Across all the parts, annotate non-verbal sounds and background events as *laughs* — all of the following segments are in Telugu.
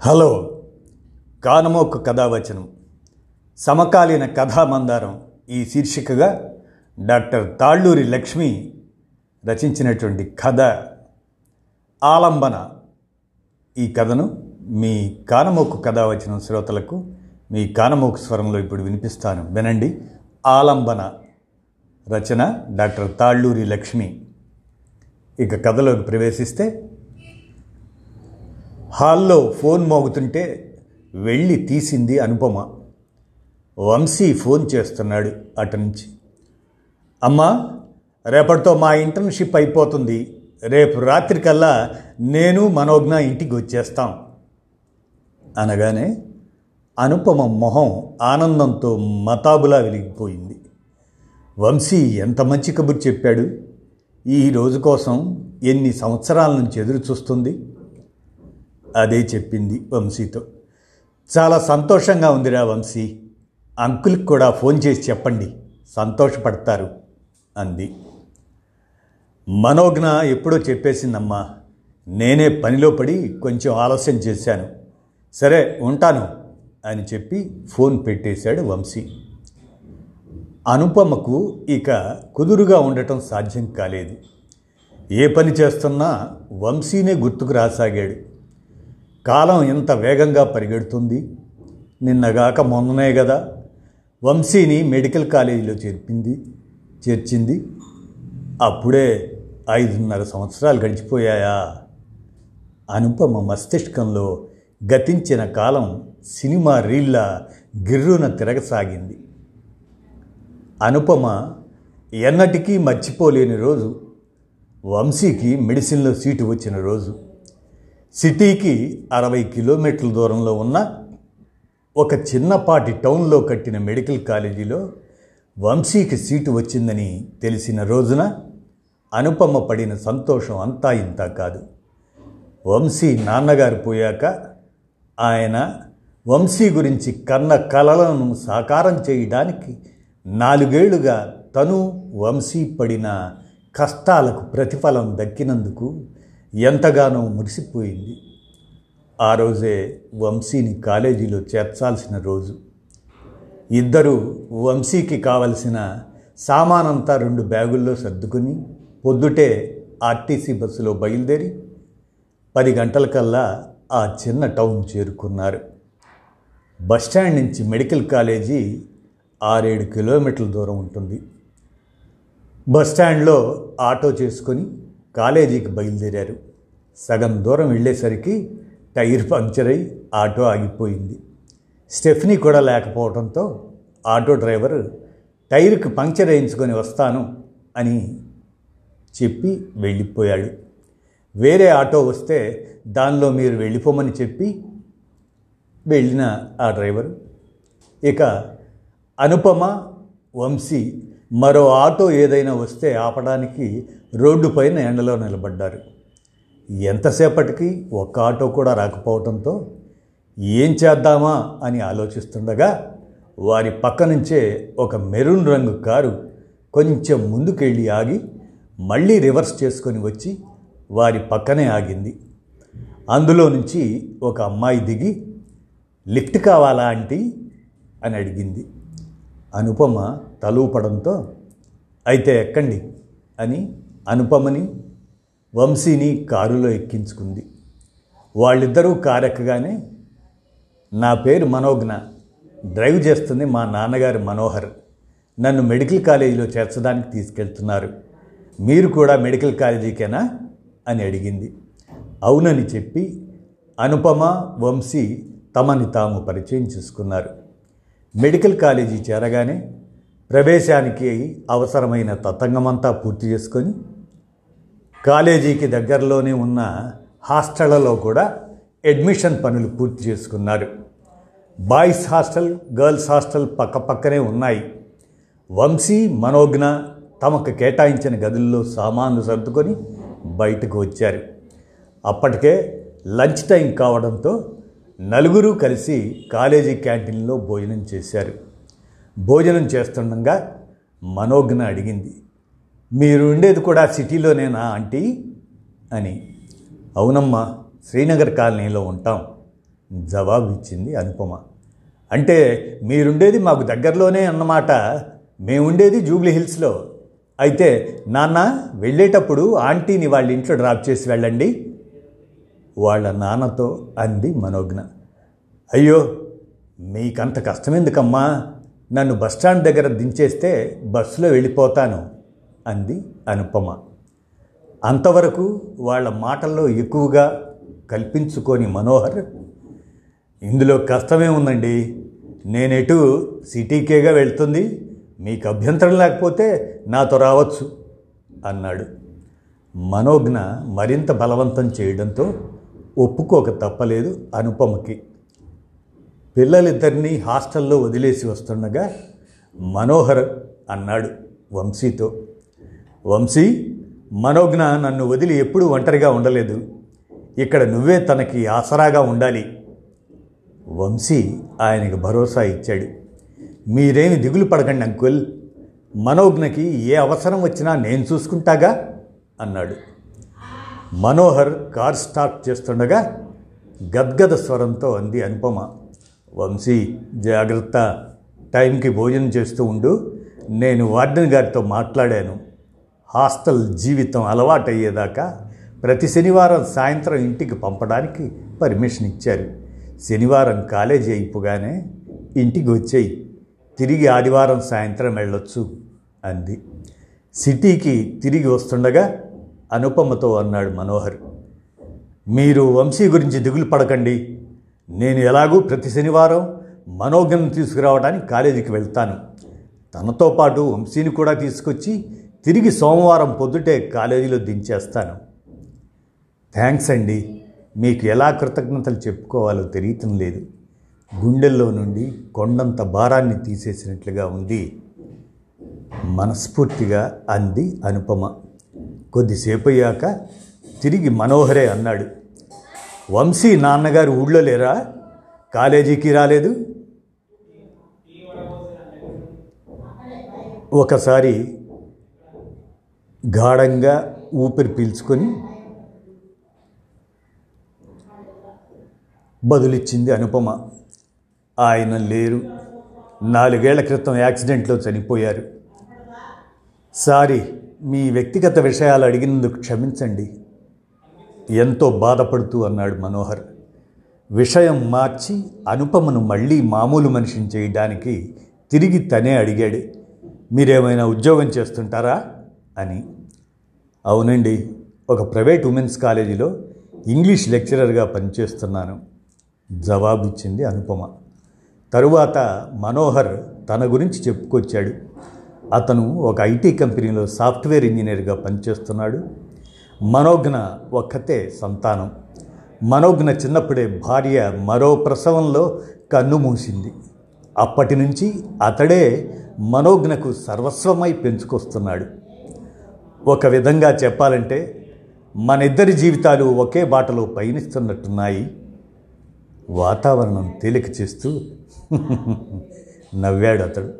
హలో. కానమోకు కథావచనం. సమకాలీన కథామందారం ఈ శీర్షికగా డాక్టర్ తాళ్ళూరి లక్ష్మి రచించినటువంటి కథ ఆలంబన. ఈ కథను మీ కానమోకు కథావచనం శ్రోతలకు మీ కానమోకు స్వరంలో ఇప్పుడు వినిపిస్తాను. వినండి. ఆలంబన రచన డాక్టర్ తాళ్ళూరి లక్ష్మి. ఇక కథలోకి ప్రవేశిస్తే హాల్లో ఫోన్ మోగుతుంటే వెళ్ళి తీసింది అనుపమ. వంశీ ఫోన్ చేస్తున్నాడు అటు నుంచి. అమ్మా రేపటితో మా ఇంటర్న్షిప్ అయిపోతుంది. రేపు రాత్రికల్లా నేను మనోజ్ఞ ఇంటికి వచ్చేస్తాం. అనగానే అనుపమ మొహం ఆనందంతో మతాబులా వెలిగిపోయింది. వంశీ ఎంత మంచి కబుర్ చెప్పాడు. ఈ రోజు కోసం ఎన్ని సంవత్సరాల నుంచి ఎదురు చూస్తుంది అదే చెప్పింది వంశీతో. చాలా సంతోషంగా ఉందిరా వంశీ. అంకుల్కి కూడా ఫోన్ చేసి చెప్పండి. సంతోషపడతారు అంది. మనోజ్ఞ ఎప్పుడో చెప్పేసిందమ్మా. నేనే పనిలో పడి కొంచెం ఆలస్యం చేశాను. సరే ఉంటాను అని చెప్పి ఫోన్ పెట్టేశాడు వంశీ. అనుపమకు ఇక కుదురుగా ఉండటం సాధ్యం కాలేదు. ఏ పని చేస్తున్నా వంశీనే గుర్తుకు రాసాగాడు. కాలం ఇంత వేగంగా పరిగెడుతుంది? నిన్నగాక మొన్ననే కదా వంశీని మెడికల్ కాలేజీలో చేర్పింది చేర్చింది. అప్పుడే ఐదున్నర సంవత్సరాలు గడిచిపోయాయా? అనుపమ మస్తిష్కంలో గతించిన కాలం సినిమా రీళ్ళ గిర్రున తిరగసాగింది. అనుపమ ఎన్నటికీ మర్చిపోలేని రోజు వంశీకి మెడిసిన్లో సీటు వచ్చిన రోజు. సిటీకి అరవై కిలోమీటర్ల దూరంలో ఉన్న ఒక చిన్నపాటి టౌన్లో కట్టిన మెడికల్ కాలేజీలో వంశీకి సీటు వచ్చిందని తెలిసిన రోజున అనుపమ పడిన సంతోషం అంతా ఇంత కాదు. వంశీ నాన్నగారు పోయాక ఆయన వంశీ గురించి కన్న కలలను సాకారం చేయడానికి నాలుగేళ్ళుగా తను వంశీ పడిన కష్టాలకు ప్రతిఫలం దక్కినందుకు ఎంతగానో మురిసిపోయింది. ఆ రోజే వంశీని కాలేజీలో చేర్చాల్సిన రోజు. ఇద్దరు వంశీకి కావలసిన సామానంతా రెండు బ్యాగుల్లో సర్దుకుని పొద్దుటే ఆర్టీసీ బస్సులో బయలుదేరి పది గంటలకల్లా ఆ చిన్న టౌన్ చేరుకున్నారు. బస్టాండ్ నుంచి మెడికల్ కాలేజీ ఆరేడు కిలోమీటర్ల దూరం ఉంటుంది. బస్టాండ్లో ఆటో చేసుకొని కాలేజీకి బయలుదేరారు. సగం దూరం వెళ్ళేసరికి టైర్ పంక్చర్ అయి ఆటో ఆగిపోయింది. స్టెఫ్నీ కూడా లేకపోవడంతో ఆటో డ్రైవర్ టైర్కి పంక్చర్ వేయించుకొని వస్తాను అని చెప్పి వెళ్ళిపోయాడు. వేరే ఆటో వస్తే దానిలో మీరు వెళ్ళిపోమని చెప్పి వెళ్ళిన ఆ డ్రైవర్. ఇక అనుపమ వంశీ మరో ఆటో ఏదైనా వస్తే ఆపడానికి రోడ్డుపైన ఎండలో నిలబడ్డారు. ఎంతసేపటికి ఒక్క ఆటో కూడా రాకపోవడంతో ఏం చేద్దామా అని ఆలోచిస్తుండగా వారి పక్క నుంచే ఒక మెరూన్ రంగు కారు కొంచెం ముందుకెళ్ళి ఆగి మళ్ళీ రివర్స్ చేసుకొని వచ్చి వారి పక్కనే ఆగింది. అందులో నుంచి ఒక అమ్మాయి దిగి లిఫ్ట్ కావాలా ఆంటీ? అని అడిగింది. అనుపమ తలూపడంతో అయితే ఎక్కండి అని అనుపమని వంశీని కారులో ఎక్కించుకుంది. వాళ్ళిద్దరూ కారు ఎక్కగానే నా పేరు మనోజ్ఞ డ్రైవ్ చేస్తుంది మా నాన్నగారు మనోహర్. నన్ను మెడికల్ కాలేజీలో చేర్చడానికి తీసుకెళ్తున్నారు. మీరు కూడా మెడికల్ కాలేజీకేనా? అని అడిగింది. అవునని చెప్పి అనుపమ వంశీ తమని తాము పరిచయం చేసుకున్నారు. మెడికల్ కాలేజీ చేరగానే ప్రవేశానికి అవసరమైన తతంగమంతా పూర్తి చేసుకొని కాలేజీకి దగ్గరలోనే ఉన్న హాస్టళ్ళలో కూడా అడ్మిషన్ పనులు పూర్తి చేసుకున్నారు. బాయ్స్ హాస్టల్ గర్ల్స్ హాస్టల్ పక్కపక్కనే ఉన్నాయి. వంశీ మనోజ్ఞ తమకు కేటాయించిన గదుల్లో సామాన్లు సర్దుకొని బయటకు వచ్చారు. అప్పటికే లంచ్ టైం కావడంతో నలుగురు కలిసి కాలేజీ క్యాంటీన్లో భోజనం చేశారు. భోజనం చేస్తుండగా మనోజ్ఞ అడిగింది మీరు ఉండేది కూడా సిటీలోనేనా ఆంటీ? అని. అవునమ్మా శ్రీనగర్ కాలనీలో ఉంటాం. జవాబు ఇచ్చింది అనుపమ. అంటే మీరుండేది మాకు దగ్గరలోనే అన్నమాట. మేముండేది జూబ్లీ హిల్స్లో. అయితే నాన్న వెళ్ళేటప్పుడు ఆంటీని వాళ్ళ ఇంట్లో డ్రాప్ చేసి వెళ్ళండి. వాళ్ళ నాన్నతో అంది మనోజ్ఞ. అయ్యో మీకంత కష్టమెందుకమ్మా? నన్ను బస్టాండ్ దగ్గర దించేస్తే బస్సులో వెళ్ళిపోతాను. అంది అనుపమ. అంతవరకు వాళ్ళ మాటల్లో ఎక్కువగా కల్పించుకొని మనోహర్ ఇందులో కష్టమే ఉందండి. నేనెటు సిటీకేగా వెళ్తుంది. మీకు అభ్యంతరం లేకపోతే నాతో రావచ్చు అన్నాడు. మనోజ్ఞ మరింత బలవంతం చేయడంతో ఒప్పుకోక తప్పలేదు అనుపమకి. పిల్లలిద్దరినీ హాస్టల్లో వదిలేసి వస్తుండగా మనోహర్ అన్నాడు వంశీతో. వంశీ మనోజ్ఞ నన్ను వదిలి ఎప్పుడూ ఒంటరిగా ఉండలేదు. ఇక్కడ నువ్వే తనకి ఆసరాగా ఉండాలి. వంశీ ఆయనకు భరోసా ఇచ్చాడు. మీరేమి దిగులు పడకండి అంకుల్. మనోజ్ఞకి ఏ అవసరం వచ్చినా నేను చూసుకుంటాగా? అన్నాడు. మనోహర్ కార్ స్టార్ట్ చేస్తుండగా గద్గద స్వరంతో అంది అనుపమ. వంశీ జాగ్రత్త. టైంకి భోజనం చేస్తూ ఉండు. నేను వార్డెన్ గారితో మాట్లాడాను. హాస్టల్ జీవితం అలవాటయ్యేదాకా ప్రతి శనివారం సాయంత్రం ఇంటికి పంపడానికి పర్మిషన్ ఇచ్చారు. శనివారం కాలేజీ అయిపోగానే ఇంటికి వచ్చేయి. తిరిగి ఆదివారం సాయంత్రం వెళ్ళొచ్చు అంది. సిటీకి తిరిగి వస్తుండగా అనుపమతో అన్నాడు మనోహర్. మీరు వంశీ గురించి దిగులు పడకండి. నేను ఎలాగూ ప్రతి శనివారం మనోజ్ఞను తీసుకురావడానికి కాలేజీకి వెళ్తాను. తనతో పాటు వంశీని కూడా తీసుకొచ్చి తిరిగి సోమవారం పొద్దుటే కాలేజీలో దించేస్తాను. థ్యాంక్స్ అండి. మీకు ఎలా కృతజ్ఞతలు చెప్పుకోవాలో తెలియటం లేదు. గుండెల్లో నుండి కొండంత భారాన్ని తీసేసినట్లుగా ఉంది. మనస్ఫూర్తిగా అంది అనుపమ. కొద్దిసేపు అయ్యాక తిరిగి మనోహరే అన్నాడు. వంశీ నాన్నగారు ఊళ్ళో లేరా? కాలేజీకి రాలేదు? ఒకసారి గాఢంగా ఊపిరి పీల్చుకొని బదులిచ్చింది అనుపమ. ఆయన లేరు. నాలుగేళ్ళ క్రితం యాక్సిడెంట్లో చనిపోయారు. సారీ మీ వ్యక్తిగత విషయాలు అడిగినందుకు క్షమించండి. ఎంతో బాధపడుతూ అన్నాడు మనోహర్. విషయం మార్చి అనుపమను మళ్ళీ మామూలు మనిషిని చేయడానికి తిరిగి తనే అడిగాడు. మీరేమైనా ఉద్యోగం చేస్తుంటారా? అని. అవునండి. ఒక ప్రైవేట్ ఉమెన్స్ కాలేజీలో ఇంగ్లీష్ లెక్చరర్గా పనిచేస్తున్నాను. జవాబిచ్చింది అనుపమ. తరువాత మనోహర్ తన గురించి చెప్పుకొచ్చాడు. అతను ఒక ఐటీ కంపెనీలో సాఫ్ట్వేర్ ఇంజనీర్గా పనిచేస్తున్నాడు. మనోజ్ఞ ఒక్కతే సంతానం. మనోజ్ఞ చిన్నప్పుడే భార్య మరో ప్రసవంలో కన్ను మూసింది. అప్పటి నుంచి అతడే మనోజ్ఞకు సర్వస్వమై పెంచుకొస్తున్నాడు. ఒక విధంగా చెప్పాలంటే మన ఇద్దరి జీవితాలు ఒకే బాటలో పయనిస్తున్నట్టున్నాయి. వాతావరణం తేలిక చేస్తూ *laughs* నవ్వాడు అతడు.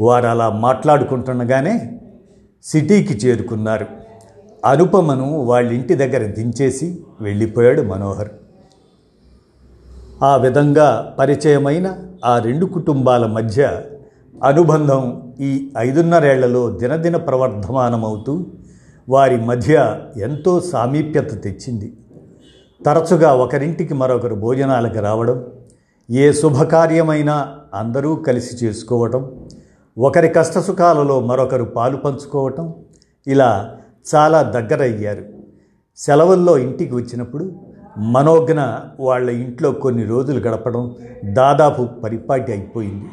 వారు అలా మాట్లాడుకుంటుండగానే సిటీకి చేరుకున్నారు. అనుపమను వాళ్ళ ఇంటి దగ్గర దించేసి వెళ్ళిపోయాడు మనోహర్. ఆ విధంగా పరిచయమైన ఆ రెండు కుటుంబాల మధ్య అనుబంధం ఈ ఐదున్నరేళ్ళలో దినదిన ప్రవర్ధమానమవుతూ వారి మధ్య ఎంతో సామీప్యత తెచ్చింది. తరచుగా ఒకరింటికి మరొకరు భోజనాలకు రావడం ఏ శుభకార్యమైనా అందరూ కలిసి చేసుకోవటం ఒకరి కష్టసుఖాలలో మరొకరు పాలు పంచుకోవటం ఇలా చాలా దగ్గరయ్యారు. సెలవుల్లో ఇంటికి వచ్చినప్పుడు మనోజ్ఞ వాళ్ళ ఇంట్లో కొన్ని రోజులు గడపడం దాదాపు పరిపాటి అయిపోయింది.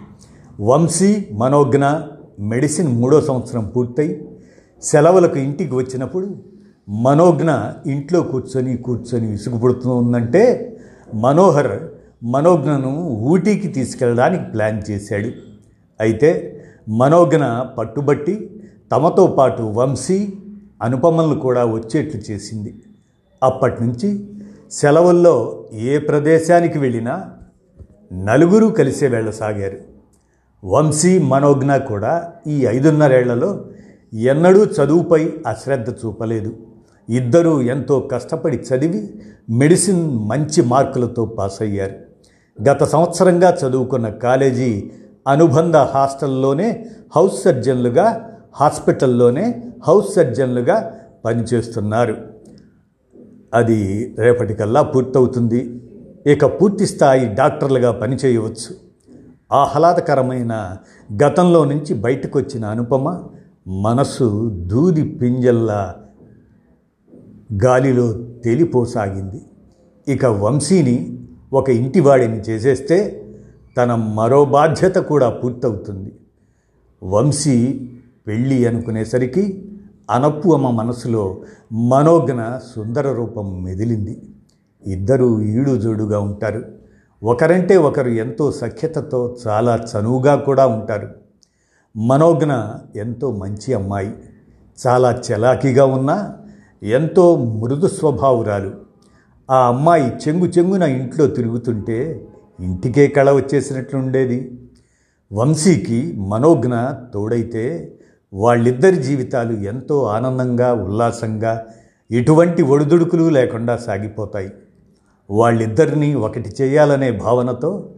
వంశీ మనోజ్ఞ మెడిసిన్ మూడో సంవత్సరం పూర్తయి సెలవులకు ఇంటికి వచ్చినప్పుడు మనోజ్ఞ ఇంట్లో కూర్చొని కూర్చొని విసుగుపడుతుందంటే మనోహర్ మనోజ్ఞను ఊటీకి తీసుకెళ్ళడానికి ప్లాన్ చేశాడు. అయితే మనోజ్ఞ పట్టుబట్టి తమతో పాటు వంశీ అనుపమలను కూడా వచ్చేట్లు చేసింది. అప్పటి నుంచి సెలవుల్లో ఏ ప్రదేశానికి వెళ్ళినా నలుగురు కలిసే వెళ్ళసాగారు వంశీ మనోజ్ఞ కూడా ఈ ఐదున్నరేళ్ళలో ఎన్నడూ చదువుపై అశ్రద్ధ చూపలేదు. ఇద్దరూ ఎంతో కష్టపడి చదివి మెడిసిన్ మంచి మార్కులతో పాస్ అయ్యారు గత సంవత్సరంగా చదువుకున్న కాలేజీ అనుబంధ హాస్టల్లోనే హౌస్ సర్జన్లుగా హాస్పిటల్లోనే హౌస్ సర్జన్లుగా పనిచేస్తున్నారు. అది రేపటికల్లా పూర్తవుతుంది. ఇక పూర్తి స్థాయి డాక్టర్లుగా పనిచేయవచ్చు. ఆహ్లాదకరమైన గతంలో నుంచి బయటకు వచ్చిన అనుపమ మనసు దూది పింజల్లా గాలిలో తేలిపోసాగింది. ఇక వంశీని ఒక ఇంటివాడిని చేసేస్తే తన మరో బాధ్యత కూడా పూర్తవుతుంది. వంశీ పెళ్ళి అనుకునేసరికి అనపువమ మనసులో మనోజ్ఞ సుందర రూపం మెదిలింది. ఇద్దరూ ఈడుజోడుగా ఉంటారు. ఒకరంటే ఒకరు ఎంతో సఖ్యతతో చాలా చనువుగా కూడా ఉంటారు. మనోజ్ఞ ఎంతో మంచి అమ్మాయి. చాలా చలాకీగా ఉన్నా ఎంతో మృదు స్వభావురాలు. ఆ అమ్మాయి చెంగు చెంగున ఇంట్లో తిరుగుతుంటే ఇంటికే కళ వచ్చేసినట్లుండేది. వంశీకి మనోజ్ఞ తోడైతే వాళ్ళిద్దరి జీవితాలు ఎంతో ఆనందంగా ఉల్లాసంగా ఎటువంటి ఒడిదుడుకులు లేకుండా సాగిపోతాయి. వాళ్ళిద్దరినీ ఒకటి చేయాలనే భావనతో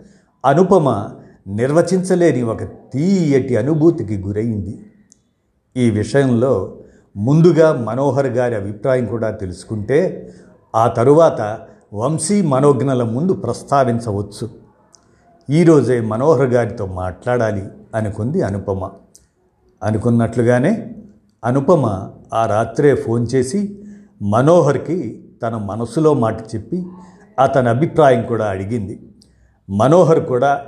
అనుపమ నిర్వచించలేని ఒక తీయటి అనుభూతికి గురైంది. ఈ విషయంలో ముందుగా మనోహర్ గారి అభిప్రాయం కూడా తెలుసుకుంటే ఆ తరువాత వంశీ మనోజ్ఞల ముందు ప్రస్తావించవచ్చు. ఈరోజే మనోహర్ గారితో మాట్లాడాలి అనుకుంది అనుపమ. అనుకున్నట్లుగానే అనుపమ ఆ రాత్రే ఫోన్ చేసి మనోహర్కి తన మనసులో మాట చెప్పి అతని అభిప్రాయం కూడా అడిగింది. మనోహర్ కూడా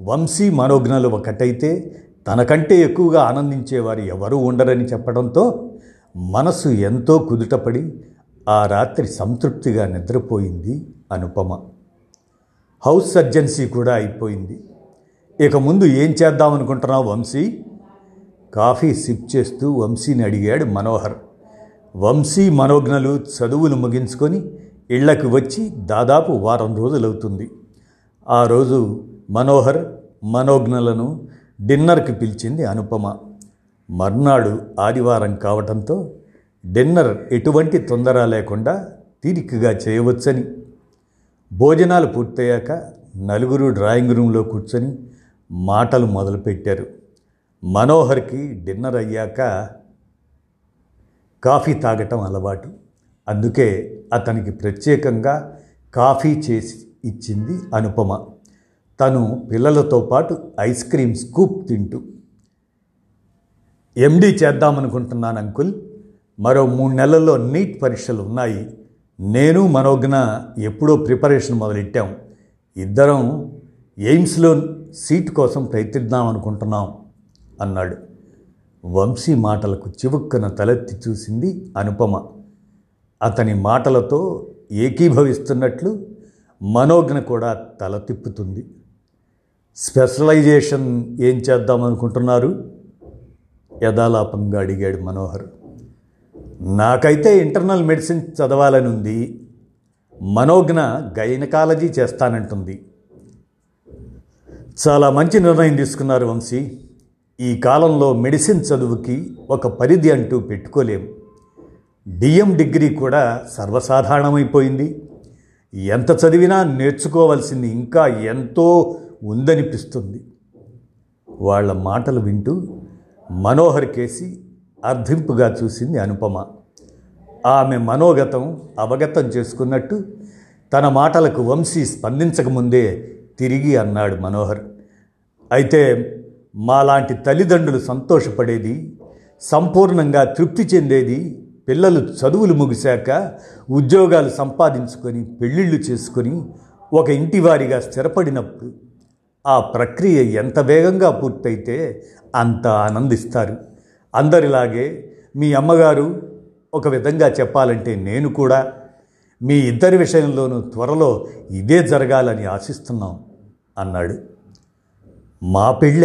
వంశీ మనోజ్ఞలు ఒకటైతే తనకంటే ఎక్కువగా ఆనందించేవారు ఎవరూ ఉండరని చెప్పడంతో మనసు ఎంతో కుదుటపడి ఆ రాత్రి సంతృప్తిగా నిద్రపోయింది అనుపమ. హౌస్ సర్జెన్సీ కూడా అయిపోయింది. ఇక ముందు ఏం చేద్దామనుకుంటున్నావు వంశీ? కాఫీ సిప్ చేస్తూ వంశీని అడిగాడు మనోహర్. వంశీ మనోజ్ఞలు చదువులు ముగించుకొని ఇళ్ళకు వచ్చి దాదాపు వారం రోజులవుతుంది. ఆ రోజు మనోహర్ మనోజ్ఞలను డిన్నర్కి పిలిచింది అనుపమ. మర్నాడు ఆదివారం కావటంతో డిన్నర్ ఎటువంటి తొందర లేకుండా తీరికగా చేయవచ్చని. భోజనాలు పూర్తయ్యాక నలుగురు డ్రాయింగ్ రూమ్లో కూర్చొని మాటలు మొదలుపెట్టారు. మనోహర్కి డిన్నర్ అయ్యాక కాఫీ తాగటం అలవాటు. అందుకే అతనికి ప్రత్యేకంగా కాఫీ చేసి ఇచ్చింది అనుపమ. తను పిల్లలతో పాటు ఐస్ క్రీమ్ స్కూప్ తింటూ ఎండీ చేద్దామనుకుంటున్నాను అంకుల్. మరో మూడు నెలల్లో నీట్ పరీక్షలు ఉన్నాయి. నేను మనోజ్ఞ ఎప్పుడో ప్రిపరేషన్ మొదలెట్టాం. ఇద్దరం ఎయిమ్స్లో సీట్ కోసం ప్రయత్నిద్దాం అనుకుంటున్నాం అన్నాడు. వంశీ మాటలకు చివుక్కున తలెత్తి చూసింది అనుపమ. అతని మాటలతో ఏకీభవిస్తున్నట్లు మనోజ్ఞ కూడా తల తిప్పుతుంది. స్పెషలైజేషన్ ఏం చేద్దాం అనుకుంటున్నారు? యథాలాపంగా అడిగాడు మనోహర్. నాకైతే ఇంటర్నల్ మెడిసిన్ చదవాలని ఉంది. మనోజ్ఞ గైనకాలజీ చేస్తానంటుంది. చాలా మంచి నిర్ణయం తీసుకున్నారు వంశీ. ఈ కాలంలో మెడిసిన్ చదువుకి ఒక పరిధి అంటూ పెట్టుకోలేము డిఎం డిగ్రీ కూడా సర్వసాధారణమైపోయింది. ఎంత చదివినా నేర్చుకోవాల్సింది ఇంకా ఎంతో ఉందనిపిస్తుంది. వాళ్ళ మాటలు వింటూ మనోహర్ కేసి అర్థింపుగా చూసింది అనుపమ. ఆమె మనోగతం అవగతం చేసుకున్నట్టు తన మాటలకు వంశీ స్పందించకముందే తిరిగి అన్నాడు మనోహర్. అయితే మాలాంటి తల్లిదండ్రులు సంతోషపడేది సంపూర్ణంగా తృప్తి చెందేది పిల్లలు చదువులు ముగిశాక ఉద్యోగాలు సంపాదించుకొని పెళ్ళిళ్ళు చేసుకొని ఒక ఇంటివారిగా స్థిరపడినప్పుడు ఆ ప్రక్రియ ఎంత వేగంగా పూర్తయితే అంత ఆనందిస్తారు. అందరిలాగే మీ అమ్మగారు ఒక విధంగా చెప్పాలంటే నేను కూడా మీ ఇద్దరి విషయంలోనూ త్వరలో ఇదే జరగాలని ఆశిస్తున్నాం అన్నాడు. మా పెళ్ళ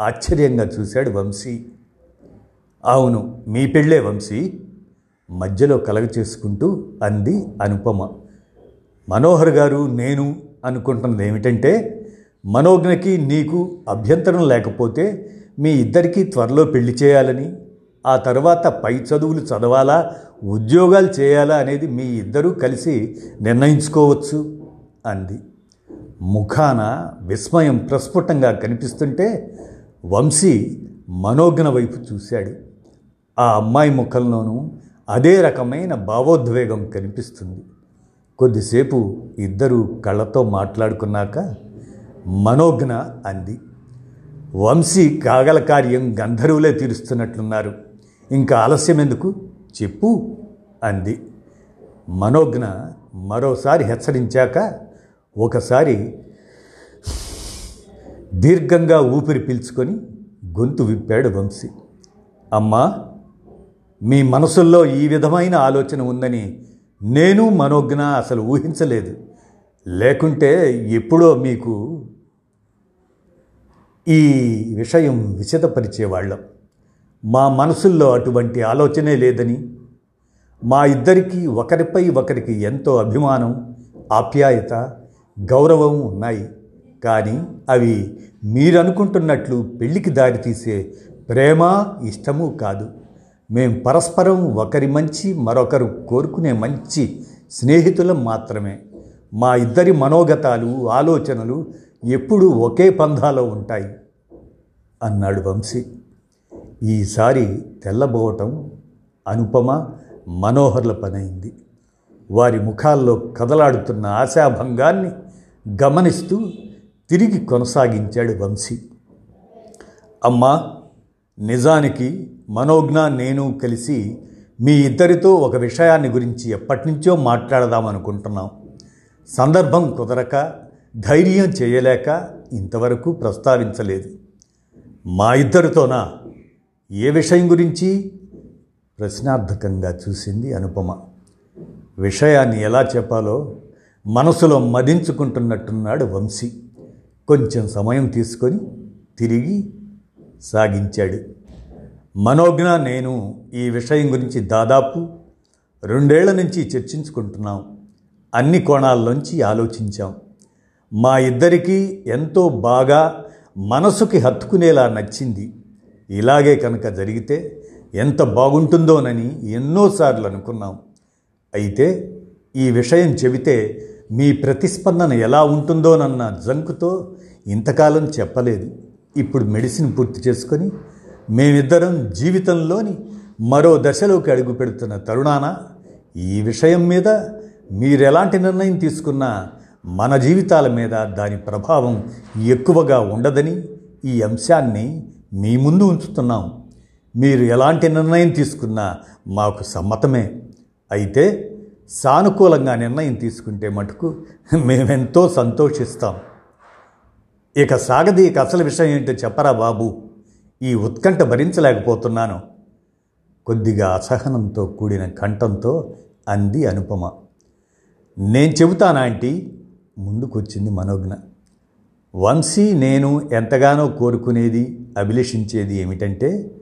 ఆశ్చర్యంగా చూశాడు వంశీ. అవును మీ పెళ్ళే వంశీ. మధ్యలో కలగ చేసుకుంటూ అంది అనుపమ. మనోహర్ గారు నేను అనుకుంటున్నది ఏమిటంటే మనోజ్ఞకి నీకు అభ్యంతరం లేకపోతే మీ ఇద్దరికీ త్వరలో పెళ్ళి చేయాలని ఆ తర్వాత పై చదువులు చదవాలా ఉద్యోగాలు చేయాలా అనేది మీ ఇద్దరూ కలిసి నిర్ణయించుకోవచ్చు అంది. ముఖాన విస్మయం ప్రస్ఫుటంగా కనిపిస్తుంటే వంశీ మనోజ్ఞ వైపు చూశాడు. ఆ అమ్మాయి ముఖంలోనూ అదే రకమైన భావోద్వేగం కనిపిస్తుంది. కొద్దిసేపు ఇద్దరు కళ్ళతో మాట్లాడుకున్నాక మనోజ్ఞ అంది వంశీ కాగల కార్యం గంధర్వులే తీరుస్తున్నట్లున్నారు. ఇంకా ఆలస్యం ఎందుకు? చెప్పు అంది. మనోజ్ఞ మరోసారి హెచ్చరించాక ఒకసారి దీర్ఘంగా ఊపిరి పీల్చుకొని గొంతు విప్పాడు వంశీ. అమ్మా మీ మనసుల్లో ఈ విధమైన ఆలోచన ఉందని నేను మనోజ్ఞ అసలు ఊహించలేదు. లేకుంటే ఎప్పుడో మీకు ఈ విషయం విషదపరిచేవాళ్ళం మా మనసుల్లో అటువంటి ఆలోచనే లేదని మా ఇద్దరికీ ఒకరిపై ఒకరికి ఎంతో అభిమానం ఆప్యాయత గౌరవం ఉన్నాయి. కానీ అవి మీరనుకుంటున్నట్లు పెళ్ళికి దారితీసే ప్రేమ ఇష్టము కాదు. మేం పరస్పరం ఒకరి మంచి మరొకరు కోరుకునే మంచి స్నేహితులం మాత్రమే. మా ఇద్దరి మనోగతాలు ఆలోచనలు ఎప్పుడూ ఒకే పంధాలో ఉంటాయి అన్నాడు వంశీ. ఈసారి తెల్లబోవటం అనుపమ మనోహర్ల పనైంది. వారి ముఖాల్లో కదలాడుతున్న ఆశాభంగాన్ని గమనిస్తూ తిరిగి కొనసాగించాడు వంశీ. అమ్మా నిజానికి మనోజ్ఞ నేను కలిసి మీ ఇద్దరితో ఒక విషయాన్ని గురించి ఎప్పటినుంచో మాట్లాడదామనుకుంటున్నాం సందర్భం కుదరక ధైర్యం చేయలేక ఇంతవరకు ప్రస్తావించలేదు. మా ఇద్దరితోనా? ఏ విషయం గురించి? ప్రశ్నార్థకంగా చూసింది అనుపమ. విషయాన్ని ఎలా చెప్పాలో మనసులో మదించుకుంటున్నట్టున్నాడు వంశీ. కొంచెం సమయం తీసుకొని తిరిగి సాగించాడు. మనోజ్ఞ నేను ఈ విషయం గురించి దాదాపు రెండేళ్ళ నుంచి చర్చించుకుంటున్నాం. అన్ని కోణాల్లోంచి ఆలోచించాం. మా ఇద్దరికీ ఎంతో బాగా మనసుకి హత్తుకునేలా నచ్చింది. ఇలాగే కనుక జరిగితే ఎంత బాగుంటుందోనని ఎన్నోసార్లు అనుకున్నాం. అయితే ఈ విషయం చెబితే మీ ప్రతిస్పందన ఎలా ఉంటుందోనన్న జంకుతో ఇంతకాలం చెప్పలేదు. ఇప్పుడు మెడిసిన్ పూర్తి చేసుకొని మేమిద్దరం జీవితంలోని మరో దశలోకి అడుగు పెడుతున్న తరుణాన ఈ విషయం మీద మీరెలాంటి నిర్ణయం తీసుకున్నా మన జీవితాల మీద దాని ప్రభావం ఎక్కువగా ఉండదని ఈ అంశాన్ని మీ ముందు ఉంచుతున్నాం. మీరు ఎలాంటి నిర్ణయం తీసుకున్నా మాకు సమ్మతమే. అయితే సానుకూలంగా నిర్ణయం తీసుకుంటే మటుకు మేమెంతో సంతోషిస్తాం. ఇక సాగదీక అసలు విషయం ఏంటో చెప్పరా బాబు? ఈ ఉత్కంఠ భరించలేకపోతున్నాను. కొద్దిగా అసహనంతో కూడిన కంఠంతో అంది అనుపమ. నేను చెబుతానా ఆంటీ? ముందుకొచ్చింది మనోజ్ఞ. వంశీ నేను ఎంతగానో కోరుకునేది అభిలషించేది ఏమిటంటే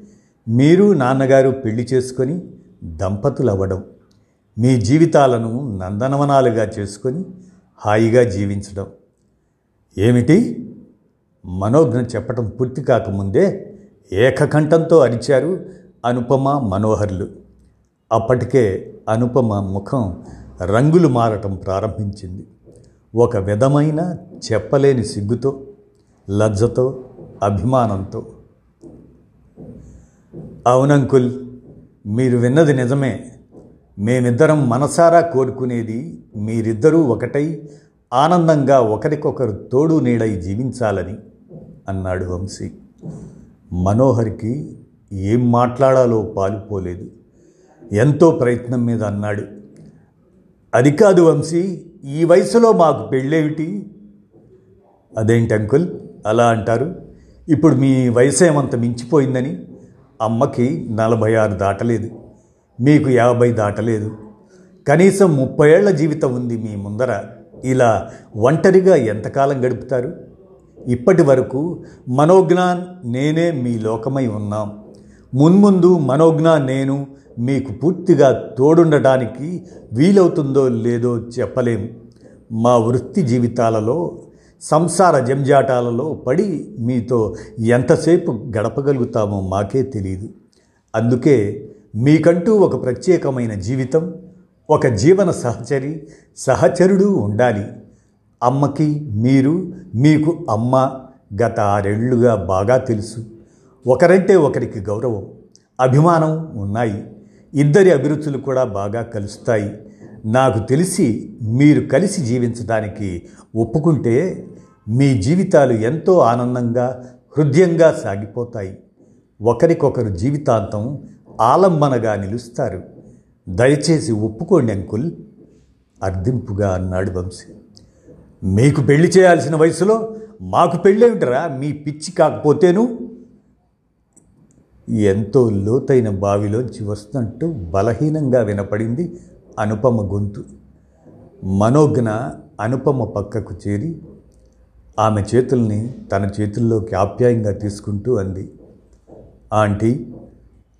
మీరు నాన్నగారు పెళ్ళి చేసుకొని దంపతులు అవ్వడం మీ జీవితాలను నందనవనాలుగా చేసుకొని హాయిగా జీవించడం. ఏమిటి? మనోజ్ఞ చెప్పటం పూర్తి కాకముందే ఏకకంఠంతో అరిచారు అనుపమ మనోహర్లు. అప్పటికే అనుపమ ముఖం రంగులు మారటం ప్రారంభించింది. ఒక విధమైన చెప్పలేని సిగ్గుతో లజ్జతో అభిమానంతో. అవునంకుల్ మీరు విన్నది నిజమే. మేమిద్దరం మనసారా కోరుకునేది మీరిద్దరూ ఒకటై ఆనందంగా ఒకరికొకరు తోడు నీడై జీవించాలని అన్నాడు వంశీ. మనోహర్కి ఏం మాట్లాడాలో పాలుపోలేదు. ఎంతో ప్రయత్నం మీద అన్నాడు. అది కాదు వంశీ ఈ వయసులో మాకు పెళ్ళేమిటి? అదేంటి అంకుల్? అలా అంటారు. ఇప్పుడు మీ వయసు ఏమంత మించిపోయిందని? అమ్మకి నలభై ఆరు దాటలేదు. మీకు యాభై దాటలేదు. కనీసం ముప్పై ఏళ్ళ జీవితం ఉంది మీ ముందర. ఇలా ఒంటరిగా ఎంతకాలం గడుపుతారు? ఇప్పటి వరకు మనోజ్ఞాన్ నేనే మీ లోకమై ఉన్నాం. మున్ముందు మనోజ్ఞాన్ నేను మీకు పూర్తిగా తోడుండటానికి వీలవుతుందో లేదో చెప్పలేం. మా వృత్తి జీవితాలలో సంసార జంజాటాలలో పడి మీతో ఎంతసేపు గడపగలుగుతామో మాకే తెలియదు అందుకే మీకంటూ ఒక ప్రత్యేకమైన జీవితం ఒక జీవన సహచరి సహచరుడు ఉండాలి. అమ్మకి మీరు మీకు అమ్మ గత ఆరేళ్ళుగా బాగా తెలుసు. ఒకరంటే ఒకరికి గౌరవం అభిమానం ఉన్నాయి. ఇద్దరి అభిరుచులు కూడా బాగా కలుస్తాయి. నాకు తెలిసి మీరు కలిసి జీవించడానికి ఒప్పుకుంటే మీ జీవితాలు ఎంతో ఆనందంగా హృదయంగా సాగిపోతాయి. ఒకరికొకరు జీవితాంతం ఆలంబనగా నిలుస్తారు. దయచేసి ఒప్పుకోండి అంకుల్. అర్ధింపుగా అన్నాడు వంశీ. మీకు పెళ్ళి చేయాల్సిన వయసులో మాకు పెళ్ళేమిటరా? మీ పిచ్చి కాకపోతేను? ఎంతో లోతైన బావిలోంచి వస్తున్నట్టు బలహీనంగా వినపడింది అనుపమ గొంతు. మనోజ్ఞ అనుపమ పక్కకు చేరి ఆమె చేతుల్ని తన చేతుల్లోకి ఆప్యాయంగా తీసుకుంటూ అంది. ఆంటీ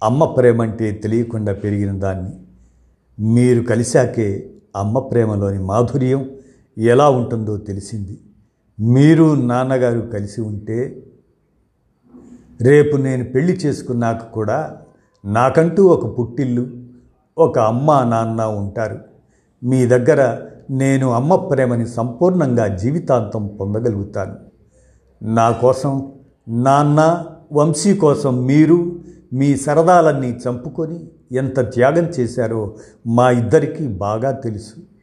అమ్మ ప్రేమంటే తెలియకుండా పెరిగిన దాన్ని మీరు కలిశాకే అమ్మ ప్రేమలోని మాధుర్యం ఎలా ఉంటుందో తెలిసింది. మీరు నాన్నగారు కలిసి ఉంటే రేపు నేను పెళ్ళి చేసుకున్నాక కూడా నాకంటూ ఒక పుట్టిల్లు ఒక అమ్మ నాన్న ఉంటారు. మీ దగ్గర నేను అమ్మ ప్రేమని సంపూర్ణంగా జీవితాంతం పొందగలుగుతాను. నా కోసం నాన్న వంశీ కోసం మీరు మీ సరదాలన్నీ చంపుకొని ఎంత త్యాగం చేశారో మా ఇద్దరికీ బాగా తెలుసు.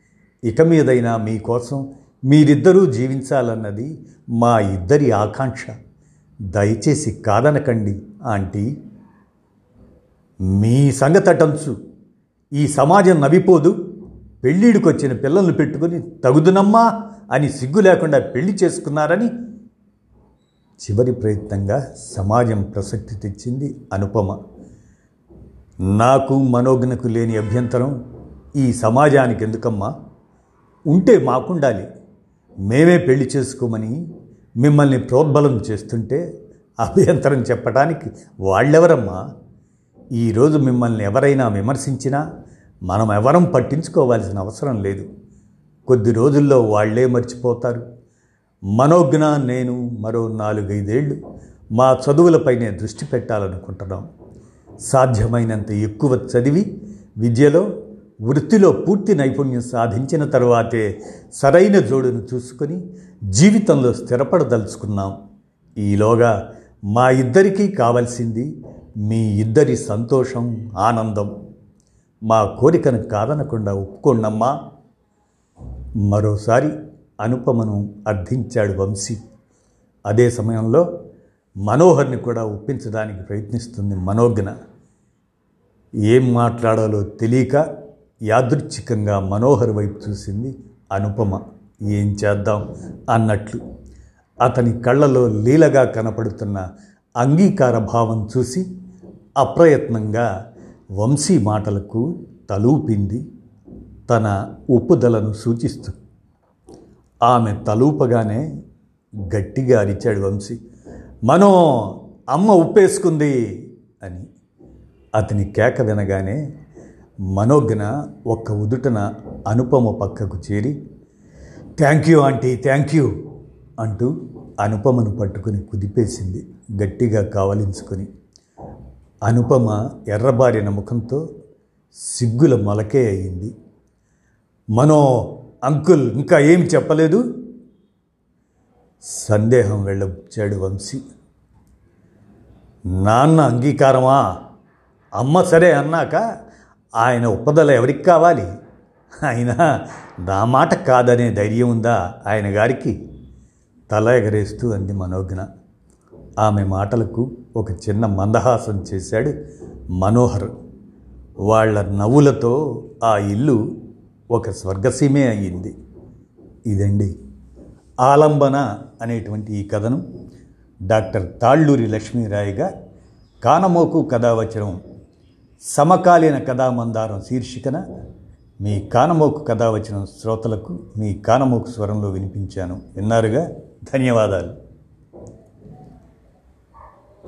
ఇక మీదైనా మీకోసం మీరిద్దరూ జీవించాలన్నది మా ఇద్దరి ఆకాంక్ష. దయచేసి కాదనకండి ఆంటీ. మీ సంగతటంచు ఈ సమాజం నవ్విపోదు. పెళ్ళిడికొచ్చిన పిల్లల్ని పెట్టుకుని తగుదునమ్మా అని సిగ్గు లేకుండా పెళ్ళి చేసుకున్నారని చివరి ప్రయత్నంగా సమాజం ప్రసక్తి తెచ్చింది అనుపమ. నాకు మనోజ్ఞకు లేని అభ్యంతరం ఈ సమాజానికి ఎందుకమ్మా ఉంటే మాకుండాలి. మేమే పెళ్ళి చేసుకోమని మిమ్మల్ని ప్రోద్బలం చేస్తుంటే అభ్యంతరం చెప్పడానికి వాళ్ళెవరమ్మా? ఈరోజు మిమ్మల్ని ఎవరైనా విమర్శించినా మనం ఎవరం పట్టించుకోవాల్సిన అవసరం లేదు. కొద్ది రోజుల్లో వాళ్ళే మర్చిపోతారు. మనోజ్ఞ నేను మరో నాలుగైదేళ్ళు మా చదువులపైనే దృష్టి పెట్టాలనుకుంటున్నాం. సాధ్యమైనంత ఎక్కువ చదివి విద్యలో వృత్తిలో పూర్తి నైపుణ్యం సాధించిన తరువాతే సరైన జోడును చూసుకొని జీవితంలో స్థిరపడదలుచుకున్నాం. ఈలోగా మా ఇద్దరికీ కావలసింది మీ ఇద్దరి సంతోషం ఆనందం. మా కోరికను కాదనకుండా ఒప్పుకోండమ్మా. మరోసారి అనుపమను అర్థించాడు వంశీ. అదే సమయంలో మనోహర్ని కూడా ఒప్పించడానికి ప్రయత్నిస్తుంది మనోజ్ఞ. ఏం మాట్లాడాలో తెలియక యాదృచ్ఛికంగా మనోహర్ వైపు చూసింది అనుపమ. ఏం చేద్దాం? అన్నట్లు అతని కళ్ళలో లీలగా కనపడుతున్న అంగీకార భావం చూసి అప్రయత్నంగా వంశీ మాటలకు తలూపింది. తన ఒప్పుదలను సూచిస్తూ ఆమె తలూపగానే గట్టిగా అరిచాడు వంశీ. మనో అమ్మ ఉప్పేసుకుంది అని. అతని కేక వినగానే మనోజ్ఞ ఒక్క ఉదుటన అనుపమ పక్కకు చేరి thank you aunty thank you అంటూ అనుపమను పట్టుకుని కుదిపేసింది గట్టిగా కావలించుకొని. అనుపమ ఎర్రబారిన ముఖంతో సిగ్గుల మొలకే అయింది. మనో అంకుల్ ఇంకా ఏం చెప్పలేదు? సందేహం వెళ్ళబుచ్చాడు వంశీ. నాన్న అంగీకారమా? అమ్మ సరే అన్నాక ఆయన ఉపదల ఎవరికి కావాలి? అయినా నా మాట కాదనే ధైర్యం ఉందా ఆయన గారికి? తల ఎగరేస్తూ అంది మనోజ్ఞ. ఆమె మాటలకు ఒక చిన్న మందహాసం చేశాడు మనోహర్. వాళ్ళ నవ్వులతో ఆ ఇల్లు ఒక స్వర్గసీమే అయ్యింది. ఇదండి ఆలంబన అనేటువంటి ఈ కథను. డాక్టర్ తాళ్ళూరి లక్ష్మీరాయిగా కానమోకు కథావచనం సమకాలీన కథామందారం శీర్షికన మీ కానమోకు కథ వచ్చిన శ్రోతలకు మీ కానమోకు స్వరంలో వినిపించాను. విన్నారుగా? ధన్యవాదాలు.